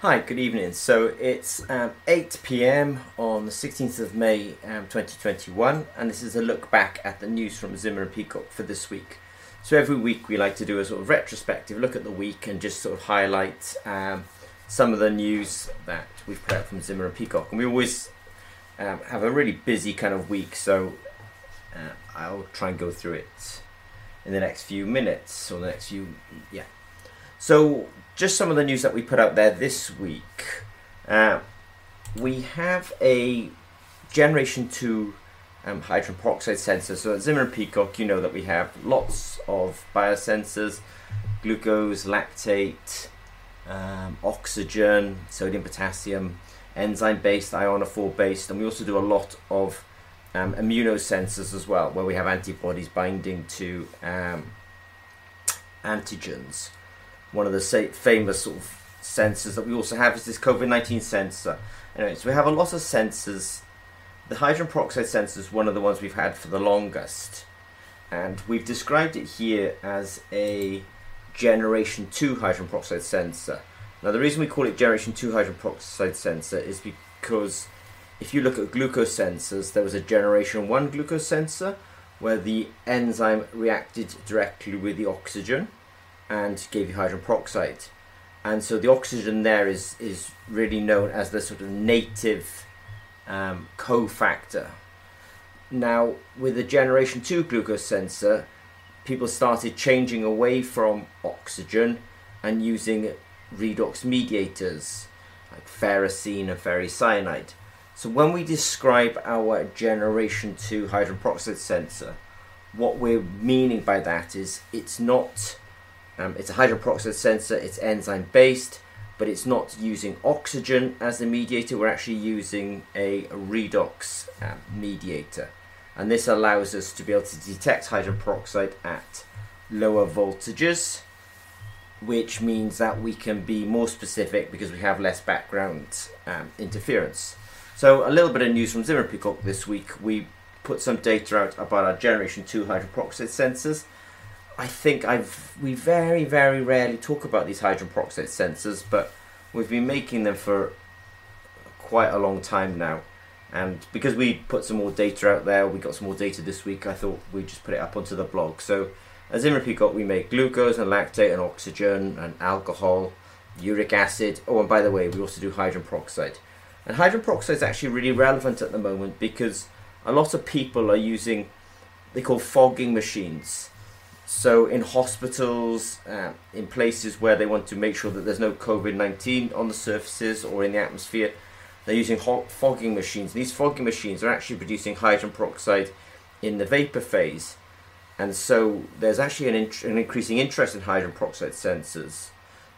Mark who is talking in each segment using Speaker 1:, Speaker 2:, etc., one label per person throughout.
Speaker 1: Hi, good evening. So it's um, 8 pm on the 16th of May um, 2021, and this is a look back at the news from Zimmer and Peacock for this week. So every week we like to do a sort of retrospective look at the week and just sort of highlight um, some of the news that we've put out from Zimmer and Peacock. And we always um, have a really busy kind of week, so uh, I'll try and go through it in the next few minutes or the next few, yeah. So just some of the news that we put out there this week. Uh, we have a Generation 2 um, hydrogen peroxide sensor. So at Zimmer and Peacock, you know that we have lots of biosensors, glucose, lactate, um, oxygen, sodium, potassium, enzyme-based, ionophore-based, and we also do a lot of um, immunosensors as well, where we have antibodies binding to um, antigens one of the famous sort of sensors that we also have is this COVID 19 sensor. Anyway, so we have a lot of sensors. The hydrogen peroxide sensor is one of the ones we've had for the longest. And we've described it here as a generation 2 hydrogen peroxide sensor. Now, the reason we call it generation 2 hydrogen peroxide sensor is because if you look at glucose sensors, there was a generation 1 glucose sensor where the enzyme reacted directly with the oxygen and gave you hydrogen peroxide. And so the oxygen there is, is really known as the sort of native um, cofactor. Now, with the generation 2 glucose sensor, people started changing away from oxygen and using redox mediators like ferrocene and ferricyanide. So when we describe our generation 2 hydrogen peroxide sensor, what we're meaning by that is it's not um, it's a hydroperoxide sensor, it's enzyme based, but it's not using oxygen as the mediator, we're actually using a, redox um, mediator. And this allows us to be able to detect hydrogen peroxide at lower voltages, which means that we can be more specific because we have less background um, interference. So, a little bit of news from Zimmer Peacock this week. We put some data out about our Generation 2 hydrogen peroxide sensors I think I've we very very rarely talk about these hydrogen peroxide sensors, but we've been making them for quite a long time now. And because we put some more data out there, we got some more data this week. I thought we'd just put it up onto the blog. So, as Zimmer Peacock, we make glucose and lactate and oxygen and alcohol, uric acid. Oh, and by the way, we also do hydrogen peroxide. And hydrogen peroxide is actually really relevant at the moment because a lot of people are using they call fogging machines so in hospitals, uh, in places where they want to make sure that there's no COVID-19 on the surfaces or in the atmosphere, they're using fogging machines. These fogging machines are actually producing hydrogen peroxide in the vapor phase. And so there's actually an, an increasing interest in hydrogen peroxide sensors.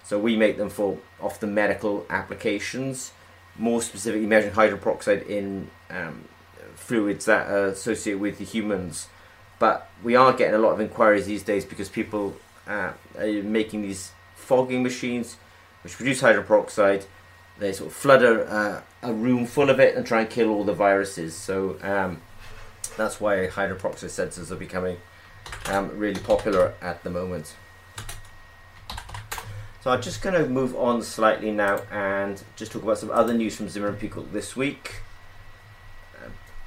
Speaker 1: So we make them for often medical applications, more specifically measuring hydrogen peroxide in um, fluids that are associated with the humans but we are getting a lot of inquiries these days because people uh, are making these fogging machines which produce hydrogen peroxide. They sort of flood a, uh, a room full of it and try and kill all the viruses. So um, that's why hydrogen peroxide sensors are becoming um, really popular at the moment. So I'm just going to move on slightly now and just talk about some other news from Zimmer and Peacock this week.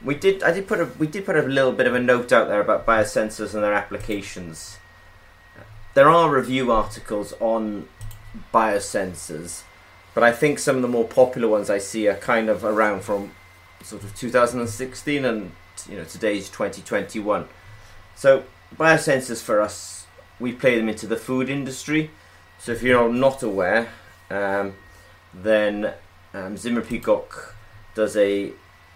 Speaker 1: We did. I did put a. We did put a little bit of a note out there about biosensors and their applications. There are review articles on biosensors, but I think some of the more popular ones I see are kind of around from sort of 2016 and you know today's 2021. So biosensors for us, we play them into the food industry. So if you're not aware, um, then um, Zimmer Peacock does a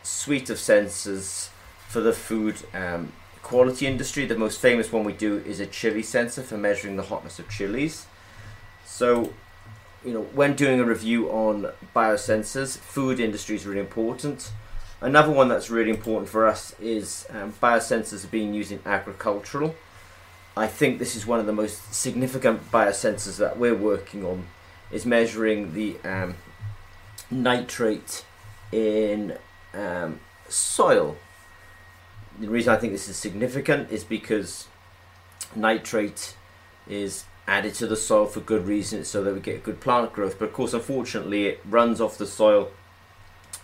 Speaker 1: suite of sensors for the food um, quality industry. The most famous one we do is a chili sensor for measuring the hotness of chilies. So, you know, when doing a review on biosensors, food industry is really important. Another one that's really important for us is um, biosensors are being used in agricultural. I think this is one of the most significant biosensors that we're working on is measuring the um, nitrate in um, soil. The reason I think this is significant is because nitrate is added to the soil for good reasons so that we get good plant growth. But of course, unfortunately, it runs off the soil,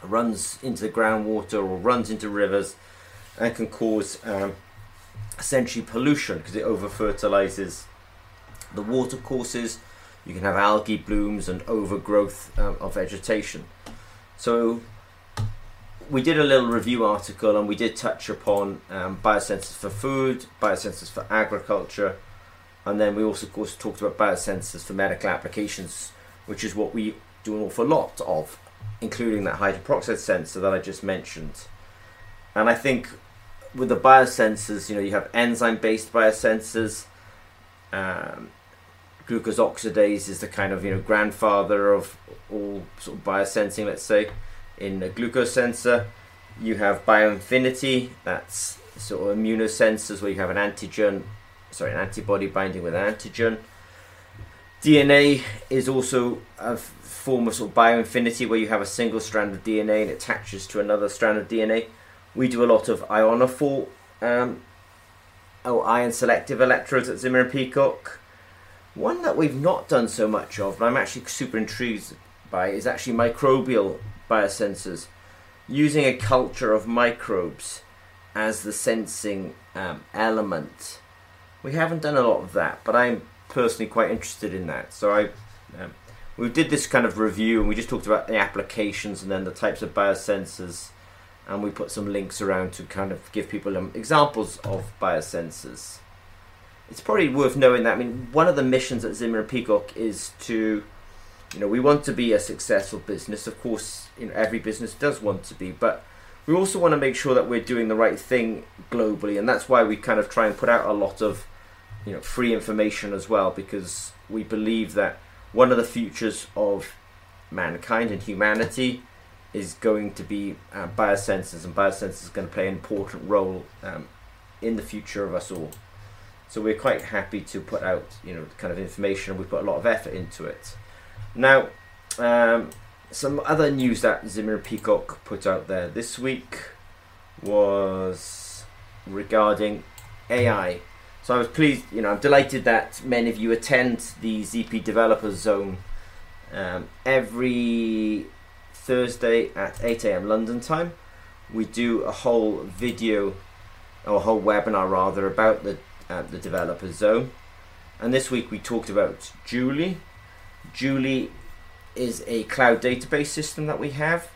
Speaker 1: runs into the groundwater, or runs into rivers, and can cause um, essentially pollution because it over fertilizes the water courses. You can have algae blooms and overgrowth um, of vegetation. So we did a little review article and we did touch upon um, biosensors for food, biosensors for agriculture, and then we also, of course, talked about biosensors for medical applications, which is what we do an awful lot of, including that hydrogen peroxide sensor that I just mentioned. And I think with the biosensors, you know, you have enzyme-based biosensors. Um, glucose oxidase is the kind of you know grandfather of all sort of biosensing, let's say in a glucose sensor. You have bioaffinity, that's sort of immunosensors where you have an antigen, sorry, an antibody binding with an antigen. DNA is also a form of sort of bioaffinity where you have a single strand of DNA and it attaches to another strand of DNA. We do a lot of ionophore um, or ion selective electrodes at Zimmer and Peacock. One that we've not done so much of, but I'm actually super intrigued by, is actually microbial biosensors, using a culture of microbes as the sensing um, element. We haven't done a lot of that, but I'm personally quite interested in that. So I, um, we did this kind of review, and we just talked about the applications and then the types of biosensors, and we put some links around to kind of give people um, examples of biosensors. It's probably worth knowing that. I mean, one of the missions at Zimmer and Peacock is to you know, we want to be a successful business. Of course, you know, every business does want to be, but we also want to make sure that we're doing the right thing globally, and that's why we kind of try and put out a lot of, you know, free information as well, because we believe that one of the futures of mankind and humanity is going to be uh, biosensors, and biosensors are going to play an important role um, in the future of us all. So we're quite happy to put out, you know, kind of information. We put a lot of effort into it. Now, um, some other news that Zimmer Peacock put out there this week was regarding AI. So I was pleased, you know, I'm delighted that many of you attend the ZP Developers Zone um, every Thursday at 8 a.m. London time. We do a whole video, or a whole webinar rather, about the uh, the Developers Zone. And this week we talked about Julie, Julie is a cloud database system that we have.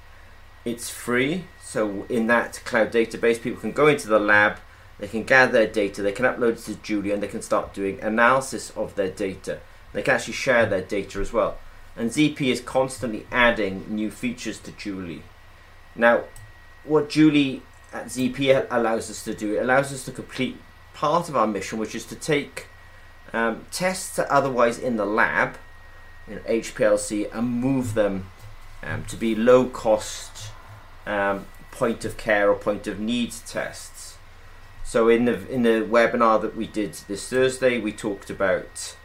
Speaker 1: It's free, so in that cloud database, people can go into the lab, they can gather their data, they can upload it to Julie, and they can start doing analysis of their data. They can actually share their data as well. And ZP is constantly adding new features to Julie. Now, what Julie at ZP allows us to do, it allows us to complete part of our mission, which is to take um, tests that otherwise in the lab know, HPLC and move them um, to be low cost um, point of care or point of needs tests. So in the in the webinar that we did this Thursday, we talked about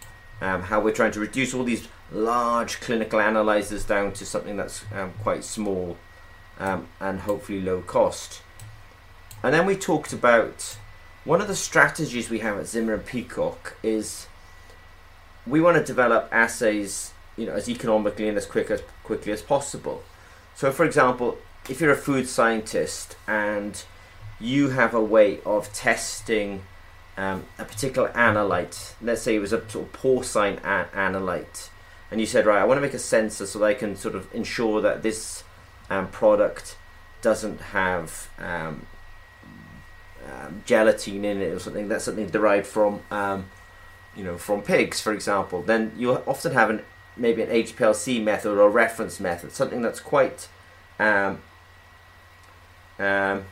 Speaker 1: um, how we're trying to reduce all these large clinical analyzers down to something that's um, quite small um, and hopefully low cost. And then we talked about one of the strategies we have at Zimmer and Peacock is we want to develop assays, you know, as economically and as quick as quickly as possible. So, for example, if you're a food scientist and you have a way of testing um, a particular analyte, let's say it was a sort of porcine a- analyte, and you said, right, I want to make a sensor so that I can sort of ensure that this um, product doesn't have um, um gelatine in it or something. That's something derived from um, you know, from pigs, for example, then you often have an maybe an HPLC method or reference method, something that's quite um, um,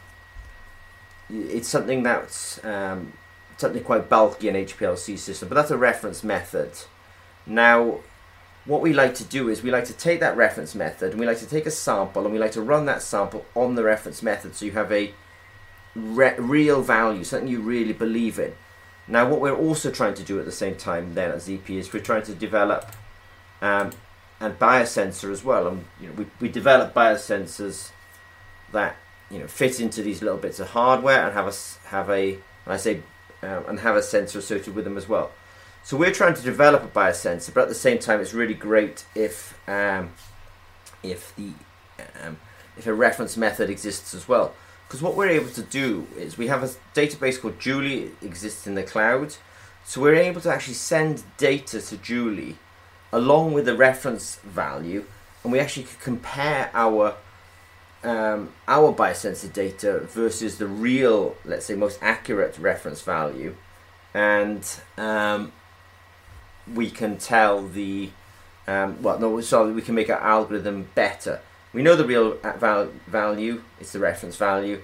Speaker 1: it's something that's um, something quite bulky in HPLC system, but that's a reference method. Now, what we like to do is we like to take that reference method and we like to take a sample and we like to run that sample on the reference method so you have a re- real value, something you really believe in. Now, what we're also trying to do at the same time then at ZP is we're trying to develop um, and biosensor as well. And you know, we, we develop biosensors that you know fit into these little bits of hardware and have a have a I say um, and have a sensor associated with them as well. So we're trying to develop a biosensor, but at the same time, it's really great if um, if the um, if a reference method exists as well. Because what we're able to do is we have a database called Julie exists in the cloud, so we're able to actually send data to Julie along with the reference value, and we actually can compare our um, our biosensor data versus the real, let's say, most accurate reference value, and um, we can tell the um, well, no, sorry, we can make our algorithm better. We know the real val- value; it's the reference value.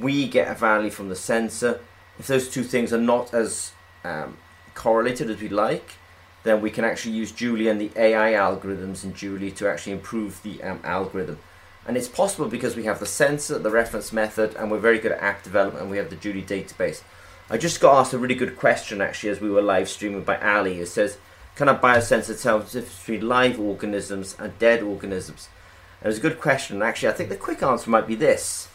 Speaker 1: We get a value from the sensor. If those two things are not as um, correlated as we'd like, then we can actually use Julie and the AI algorithms in Julie to actually improve the um, algorithm. And it's possible because we have the sensor, the reference method, and we're very good at app development, and we have the Julie database. I just got asked a really good question actually as we were live streaming by Ali. It says, Can a biosensor tell the difference between live organisms and dead organisms? It was a good question. Actually, I think the quick answer might be this.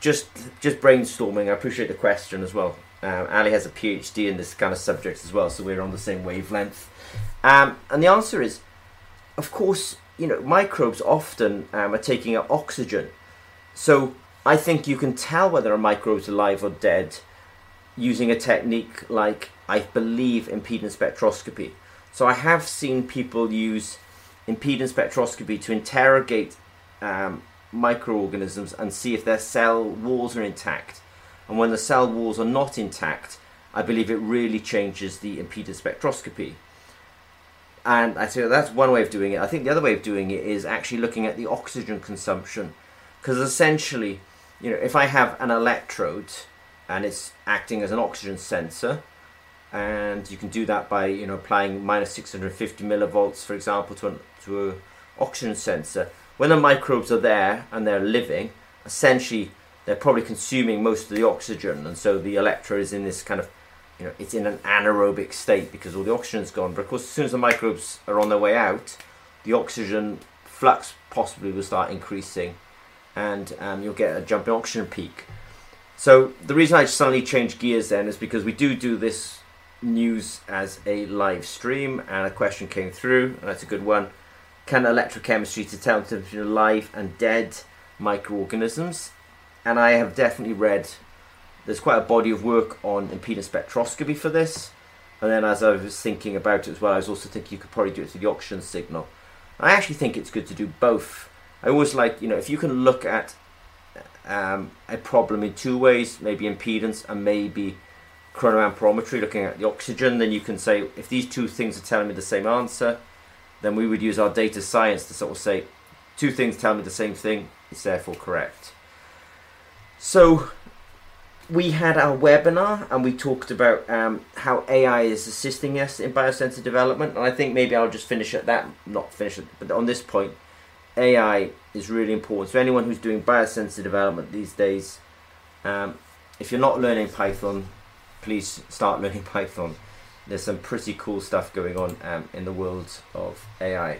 Speaker 1: Just, just brainstorming. I appreciate the question as well. Um, Ali has a PhD in this kind of subject as well, so we're on the same wavelength. Um, and the answer is, of course, you know, microbes often um, are taking up oxygen. So I think you can tell whether a microbe is alive or dead using a technique like, I believe, impedance spectroscopy. So I have seen people use impedance spectroscopy to interrogate um, microorganisms and see if their cell walls are intact. And when the cell walls are not intact, I believe it really changes the impedance spectroscopy. And I say that's one way of doing it. I think the other way of doing it is actually looking at the oxygen consumption. Because essentially, you know, if I have an electrode and it's acting as an oxygen sensor, and you can do that by you know applying minus 650 millivolts, for example, to an to a oxygen sensor. When the microbes are there and they're living, essentially they're probably consuming most of the oxygen, and so the electrode is in this kind of you know, it's in an anaerobic state because all the oxygen's gone. But of course, as soon as the microbes are on their way out, the oxygen flux possibly will start increasing, and um, you'll get a jumping oxygen peak. So the reason I suddenly changed gears then is because we do do this news as a live stream, and a question came through, and that's a good one. Can electrochemistry tell the between live and dead microorganisms? And I have definitely read there's quite a body of work on impedance spectroscopy for this. And then as I was thinking about it as well, I was also thinking you could probably do it through the oxygen signal. I actually think it's good to do both. I always like, you know, if you can look at um, a problem in two ways, maybe impedance and maybe chronoamperometry, looking at the oxygen, then you can say, if these two things are telling me the same answer, then we would use our data science to sort of say, two things tell me the same thing, it's therefore correct. So we had our webinar and we talked about um, how AI is assisting us in biosensor development. And I think maybe I'll just finish at that, not finish it, but on this point, AI is really important. So anyone who's doing biosensor development these days, um, if you're not learning Python, please start learning Python. There's some pretty cool stuff going on um, in the world of AI.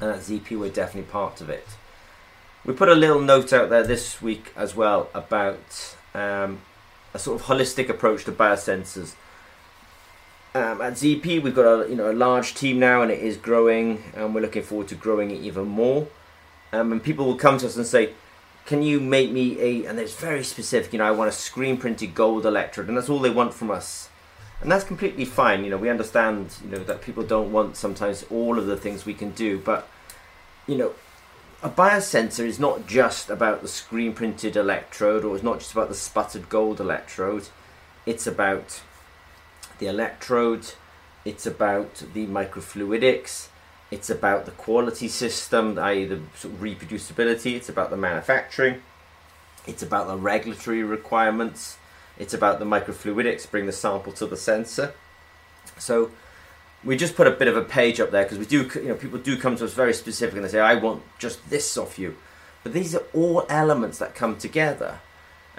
Speaker 1: And at ZP, we're definitely part of it. We put a little note out there this week as well about um, a sort of holistic approach to biosensors. Um, at ZP, we've got a you know a large team now, and it is growing, and we're looking forward to growing it even more. Um, and people will come to us and say, "Can you make me a?" And it's very specific. You know, I want a screen printed gold electrode, and that's all they want from us, and that's completely fine. You know, we understand. You know that people don't want sometimes all of the things we can do, but you know, a biosensor is not just about the screen printed electrode or it's not just about the sputtered gold electrode. It's about the electrode, it's about the microfluidics, it's about the quality system, i.e., the sort of reproducibility, it's about the manufacturing, it's about the regulatory requirements, it's about the microfluidics, bring the sample to the sensor. So, we just put a bit of a page up there because we do, you know, people do come to us very specific and they say, I want just this off you. But these are all elements that come together.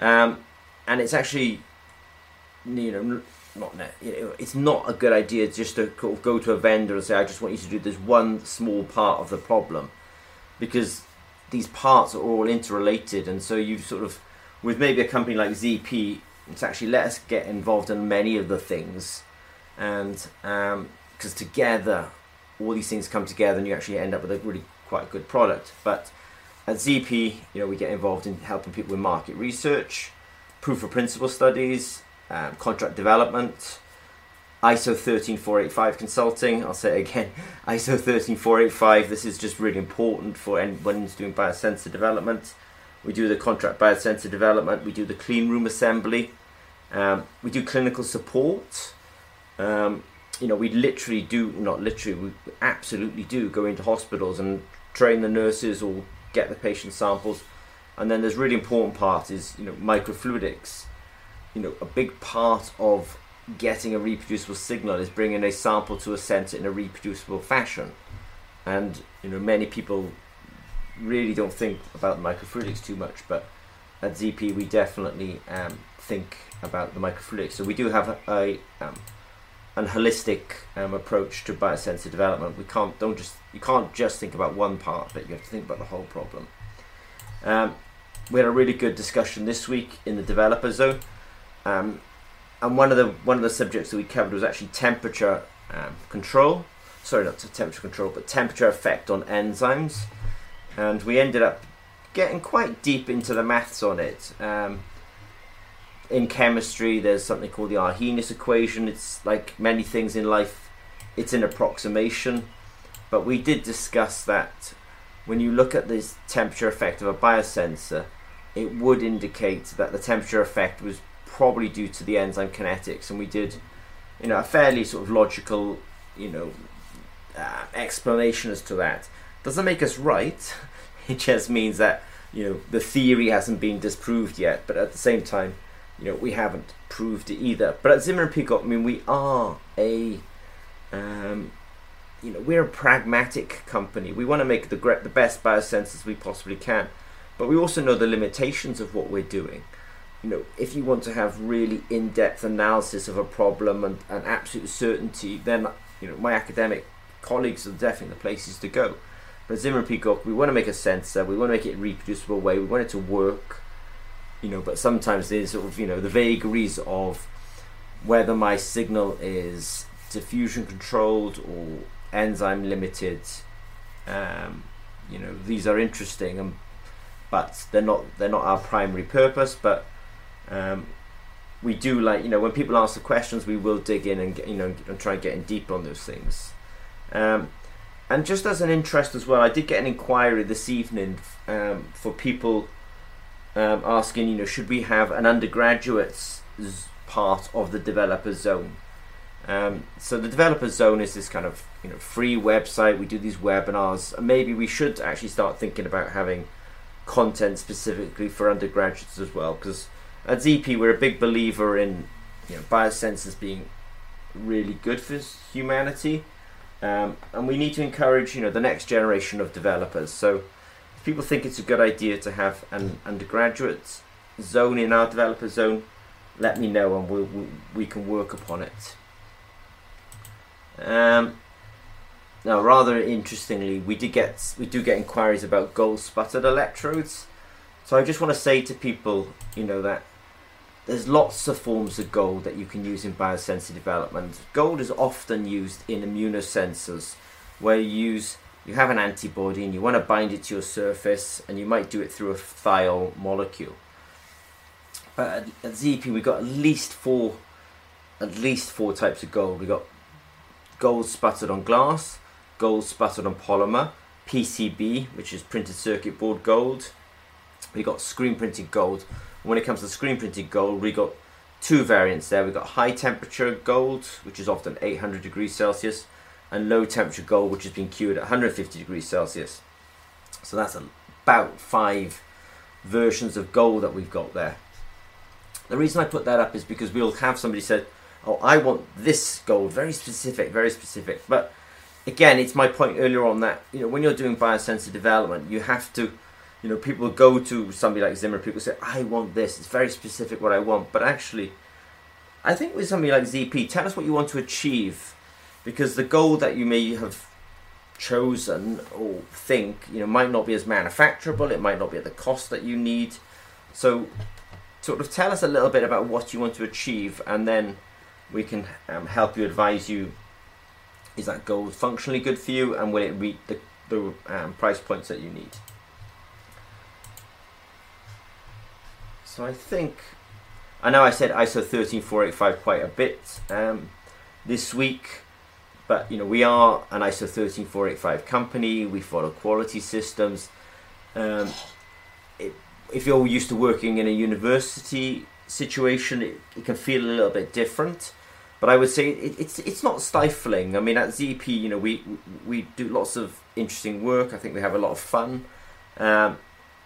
Speaker 1: Um, and it's actually, you know, not know, it's not a good idea just to go to a vendor and say, I just want you to do this one small part of the problem. Because these parts are all interrelated. And so you sort of, with maybe a company like ZP, it's actually let us get involved in many of the things and because um, together all these things come together and you actually end up with a really quite good product. But at ZP, you know, we get involved in helping people with market research, proof of principle studies, um, contract development, ISO 13485 consulting. I'll say it again, ISO 13485. This is just really important for anyone who's doing biosensor development. We do the contract biosensor development. We do the clean room assembly. Um, we do clinical support. Um, you know, we literally do, not literally, we absolutely do go into hospitals and train the nurses or get the patient samples. And then there's really important part is, you know, microfluidics. You know, a big part of getting a reproducible signal is bringing a sample to a center in a reproducible fashion. And, you know, many people really don't think about microfluidics too much, but at ZP we definitely um, think about the microfluidics. So we do have a, a um, an holistic um, approach to biosensor development. We can't don't just you can't just think about one part, but you have to think about the whole problem. Um, we had a really good discussion this week in the developer zone, um, and one of the one of the subjects that we covered was actually temperature um, control. Sorry, not temperature control, but temperature effect on enzymes, and we ended up getting quite deep into the maths on it. Um, in chemistry, there's something called the Arrhenius equation. It's like many things in life, it's an approximation. But we did discuss that when you look at this temperature effect of a biosensor, it would indicate that the temperature effect was probably due to the enzyme kinetics. And we did, you know, a fairly sort of logical, you know, uh, explanation as to that. Doesn't make us right. It just means that you know the theory hasn't been disproved yet. But at the same time, you know, we haven't proved it either. But at Zimmer and Peacock, I mean, we are a, um, you know, we're a pragmatic company. We want to make the the best biosensors we possibly can, but we also know the limitations of what we're doing. You know, if you want to have really in-depth analysis of a problem and, and absolute certainty, then you know my academic colleagues are definitely the places to go. But Zimmer and Peacock, we want to make a sensor. We want to make it a reproducible way. We want it to work you know, but sometimes there's sort of, you know, the vagaries of whether my signal is diffusion controlled or enzyme limited. Um, you know, these are interesting, and, but they're not they're not our primary purpose. But um, we do like you know when people ask the questions, we will dig in and you know and try and get in deep on those things. Um, and just as an interest as well, I did get an inquiry this evening um, for people um, asking, you know, should we have an undergraduates part of the developer zone? Um, so the developer zone is this kind of you know free website. We do these webinars, maybe we should actually start thinking about having content specifically for undergraduates as well. Because at ZP, we're a big believer in you know biosensors being really good for humanity, um, and we need to encourage you know the next generation of developers. So if people think it's a good idea to have an undergraduate zone in our developer zone, let me know and we'll, we, can work upon it. Um, now, rather interestingly, we did get we do get inquiries about gold sputtered electrodes. So I just want to say to people, you know, that there's lots of forms of gold that you can use in biosensor development. Gold is often used in immunosensors, where you use you have an antibody and you want to bind it to your surface, and you might do it through a thiol molecule. But at, at ZP, we've got at least four, at least four types of gold. We've got gold sputtered on glass, gold sputtered on polymer, PCB, which is printed circuit board gold. We got screen printed gold. When it comes to screen printed gold, we got two variants there. We've got high temperature gold, which is often 800 degrees Celsius, and low temperature gold, which has been cured at 150 degrees Celsius. So that's about five versions of gold that we've got there. The reason I put that up is because we'll have somebody said, "Oh, I want this gold, very specific, very specific." But again, it's my point earlier on that you know when you're doing biosensor development, you have to, you know, people go to somebody like Zimmer, people say, "I want this. It's very specific what I want." But actually, I think with somebody like ZP, tell us what you want to achieve because the goal that you may have chosen or think you know might not be as manufacturable it might not be at the cost that you need so sort of tell us a little bit about what you want to achieve and then we can um, help you, advise you. Is that goal functionally good for you, and will it meet the, the um, price points that you need? So I think I know I said ISO 13485 quite a bit um, this week, but you know we are an ISO 13485 company. We follow quality systems. Um, it, if you're used to working in a university situation, it, it, can feel a little bit different. But I would say it, it's it's not stifling. I mean, at ZP, you know, we we do lots of interesting work. I think we have a lot of fun. Um,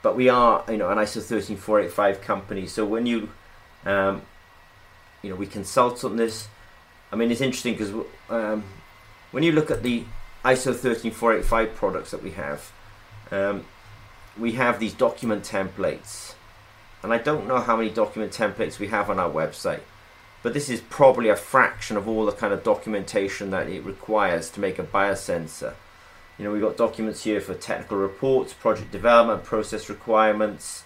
Speaker 1: but we are, you know, an ISO 13485 company. So when you, um, you know, we consult on this. I mean, it's interesting because um, when you look at the ISO 13485 products that we have, um, we have these document templates, and I don't know how many document templates we have on our website, but this is probably a fraction of all the kind of documentation that it requires to make a biosensor. You know, we've got documents here for technical reports, project development, process requirements,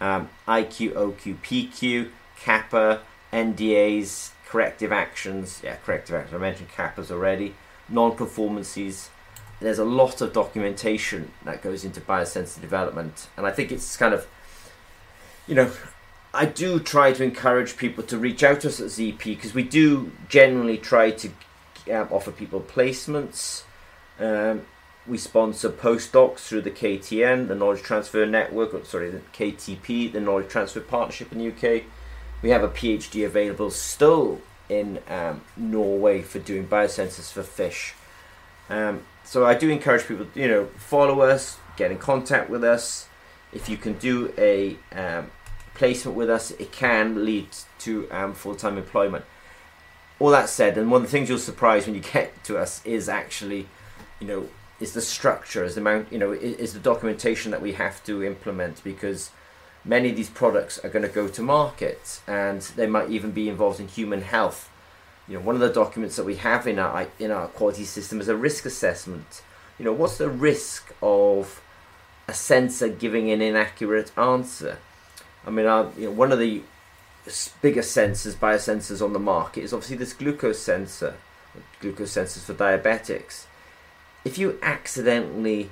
Speaker 1: um, IQ, OQ, PQ, CAPA, NDAs, corrective actions. Yeah, corrective actions. I mentioned CAPAs already. Non-performances. There's a lot of documentation that goes into biosensor development, and I think it's kind of, you know, I do try to encourage people to reach out to us at ZP because we do generally try to um, offer people placements. Um, we sponsor postdocs through the KTN, the Knowledge Transfer Network, or sorry, the KTP, the Knowledge Transfer Partnership in the UK. We have a PhD available still in um, Norway for doing biosensors for fish. Um, so I do encourage people, you know, follow us, get in contact with us. If you can do a um, placement with us, it can lead to um, full-time employment. All that said, and one of the things you'll surprise when you get to us is actually, you know, is the structure, is the amount, you know, is the documentation that we have to implement because many of these products are going to go to market and they might even be involved in human health. You know, one of the documents that we have in our in our quality system is a risk assessment. You know, what's the risk of a sensor giving an inaccurate answer? I mean, our, you know, one of the biggest sensors, biosensors on the market is obviously this glucose sensor, glucose sensors for diabetics if you accidentally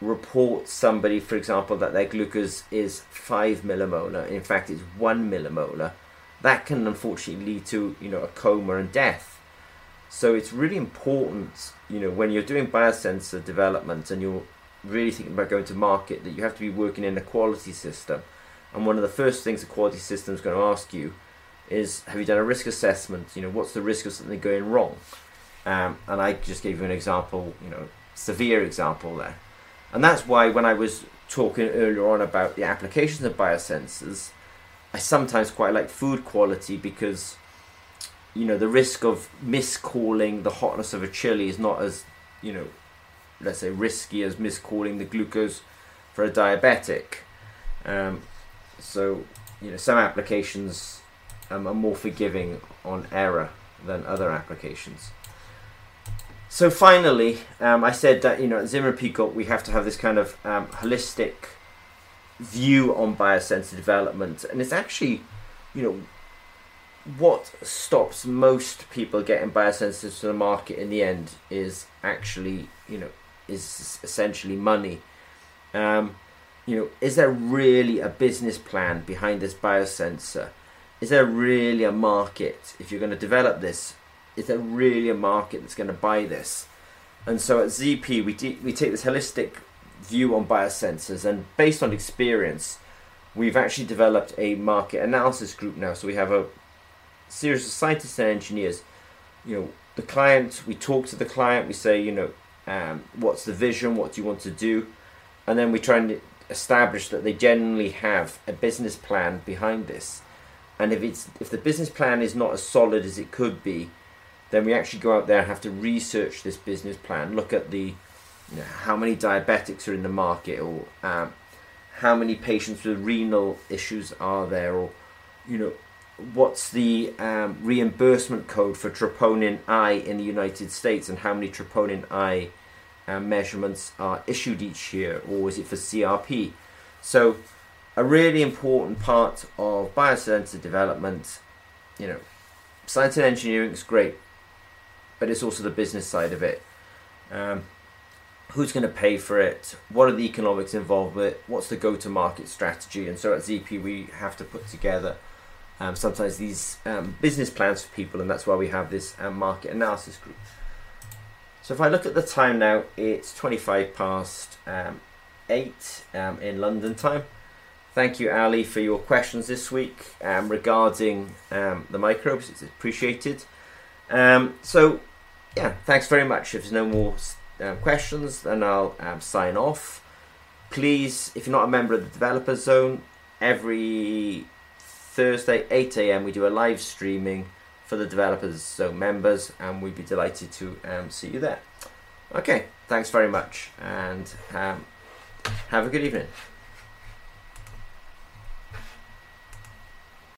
Speaker 1: report somebody, for example, that their glucose is 5 millimolar, in fact it's 1 millimolar, that can unfortunately lead to, you know, a coma and death. So it's really important, you know, when you're doing biosensor development and you're really thinking about going to market, that you have to be working in a quality system. And one of the first things the quality system is going to ask you is, have you done a risk assessment? You know, what's the risk of something going wrong? Um, and I just gave you an example, you know, severe example there. And that's why when I was talking earlier on about the applications of biosensors, I sometimes quite like food quality because, you know, the risk of miscalling the hotness of a chili is not as, you know, let's say risky as miscalling the glucose for a diabetic. Um, so, you know, some applications um, are more forgiving on error than other applications. So finally, um, I said that you know at Zimmer Peacock we have to have this kind of um, holistic view on biosensor development, and it's actually, you know, what stops most people getting biosensors to the market in the end is actually, you know, is essentially money. Um, you know, is there really a business plan behind this biosensor? Is there really a market if you're going to develop this is there really a market that's going to buy this? And so at ZP, we, we take this holistic view on biosensors, and based on experience, we've actually developed a market analysis group now. So we have a series of scientists and engineers. You know, the client, we talk to the client, we say, you know, um, what's the vision, what do you want to do, and then we try and establish that they generally have a business plan behind this. And if it's if the business plan is not as solid as it could be, then we actually go out there and have to research this business plan, look at the you know, how many diabetics are in the market, or um, how many patients with renal issues are there, or you know what's the um, reimbursement code for troponin I in the United States, and how many troponin I um, measurements are issued each year, or is it for CRP? So, a really important part of biosensor development, you know, science and engineering is great, but it's also the business side of it. Um, who's going to pay for it? What are the economics involved with it? What's the go-to-market strategy? And so at ZP, we have to put together um, sometimes these um, business plans for people, and that's why we have this um, market analysis group. So if I look at the time now, it's 25 past um, 8 um, in London time. Thank you, Ali, for your questions this week regarding the microbes. It's appreciated. So, yeah, thanks very much. If there's no more questions, then I'll sign off. Please, if you're not a member of the Developer Zone, every Thursday, 8 a.m., we do a live streaming for the developers, so members, and we'd be delighted to um, see you there. Okay, thanks very much, and um, have a good evening.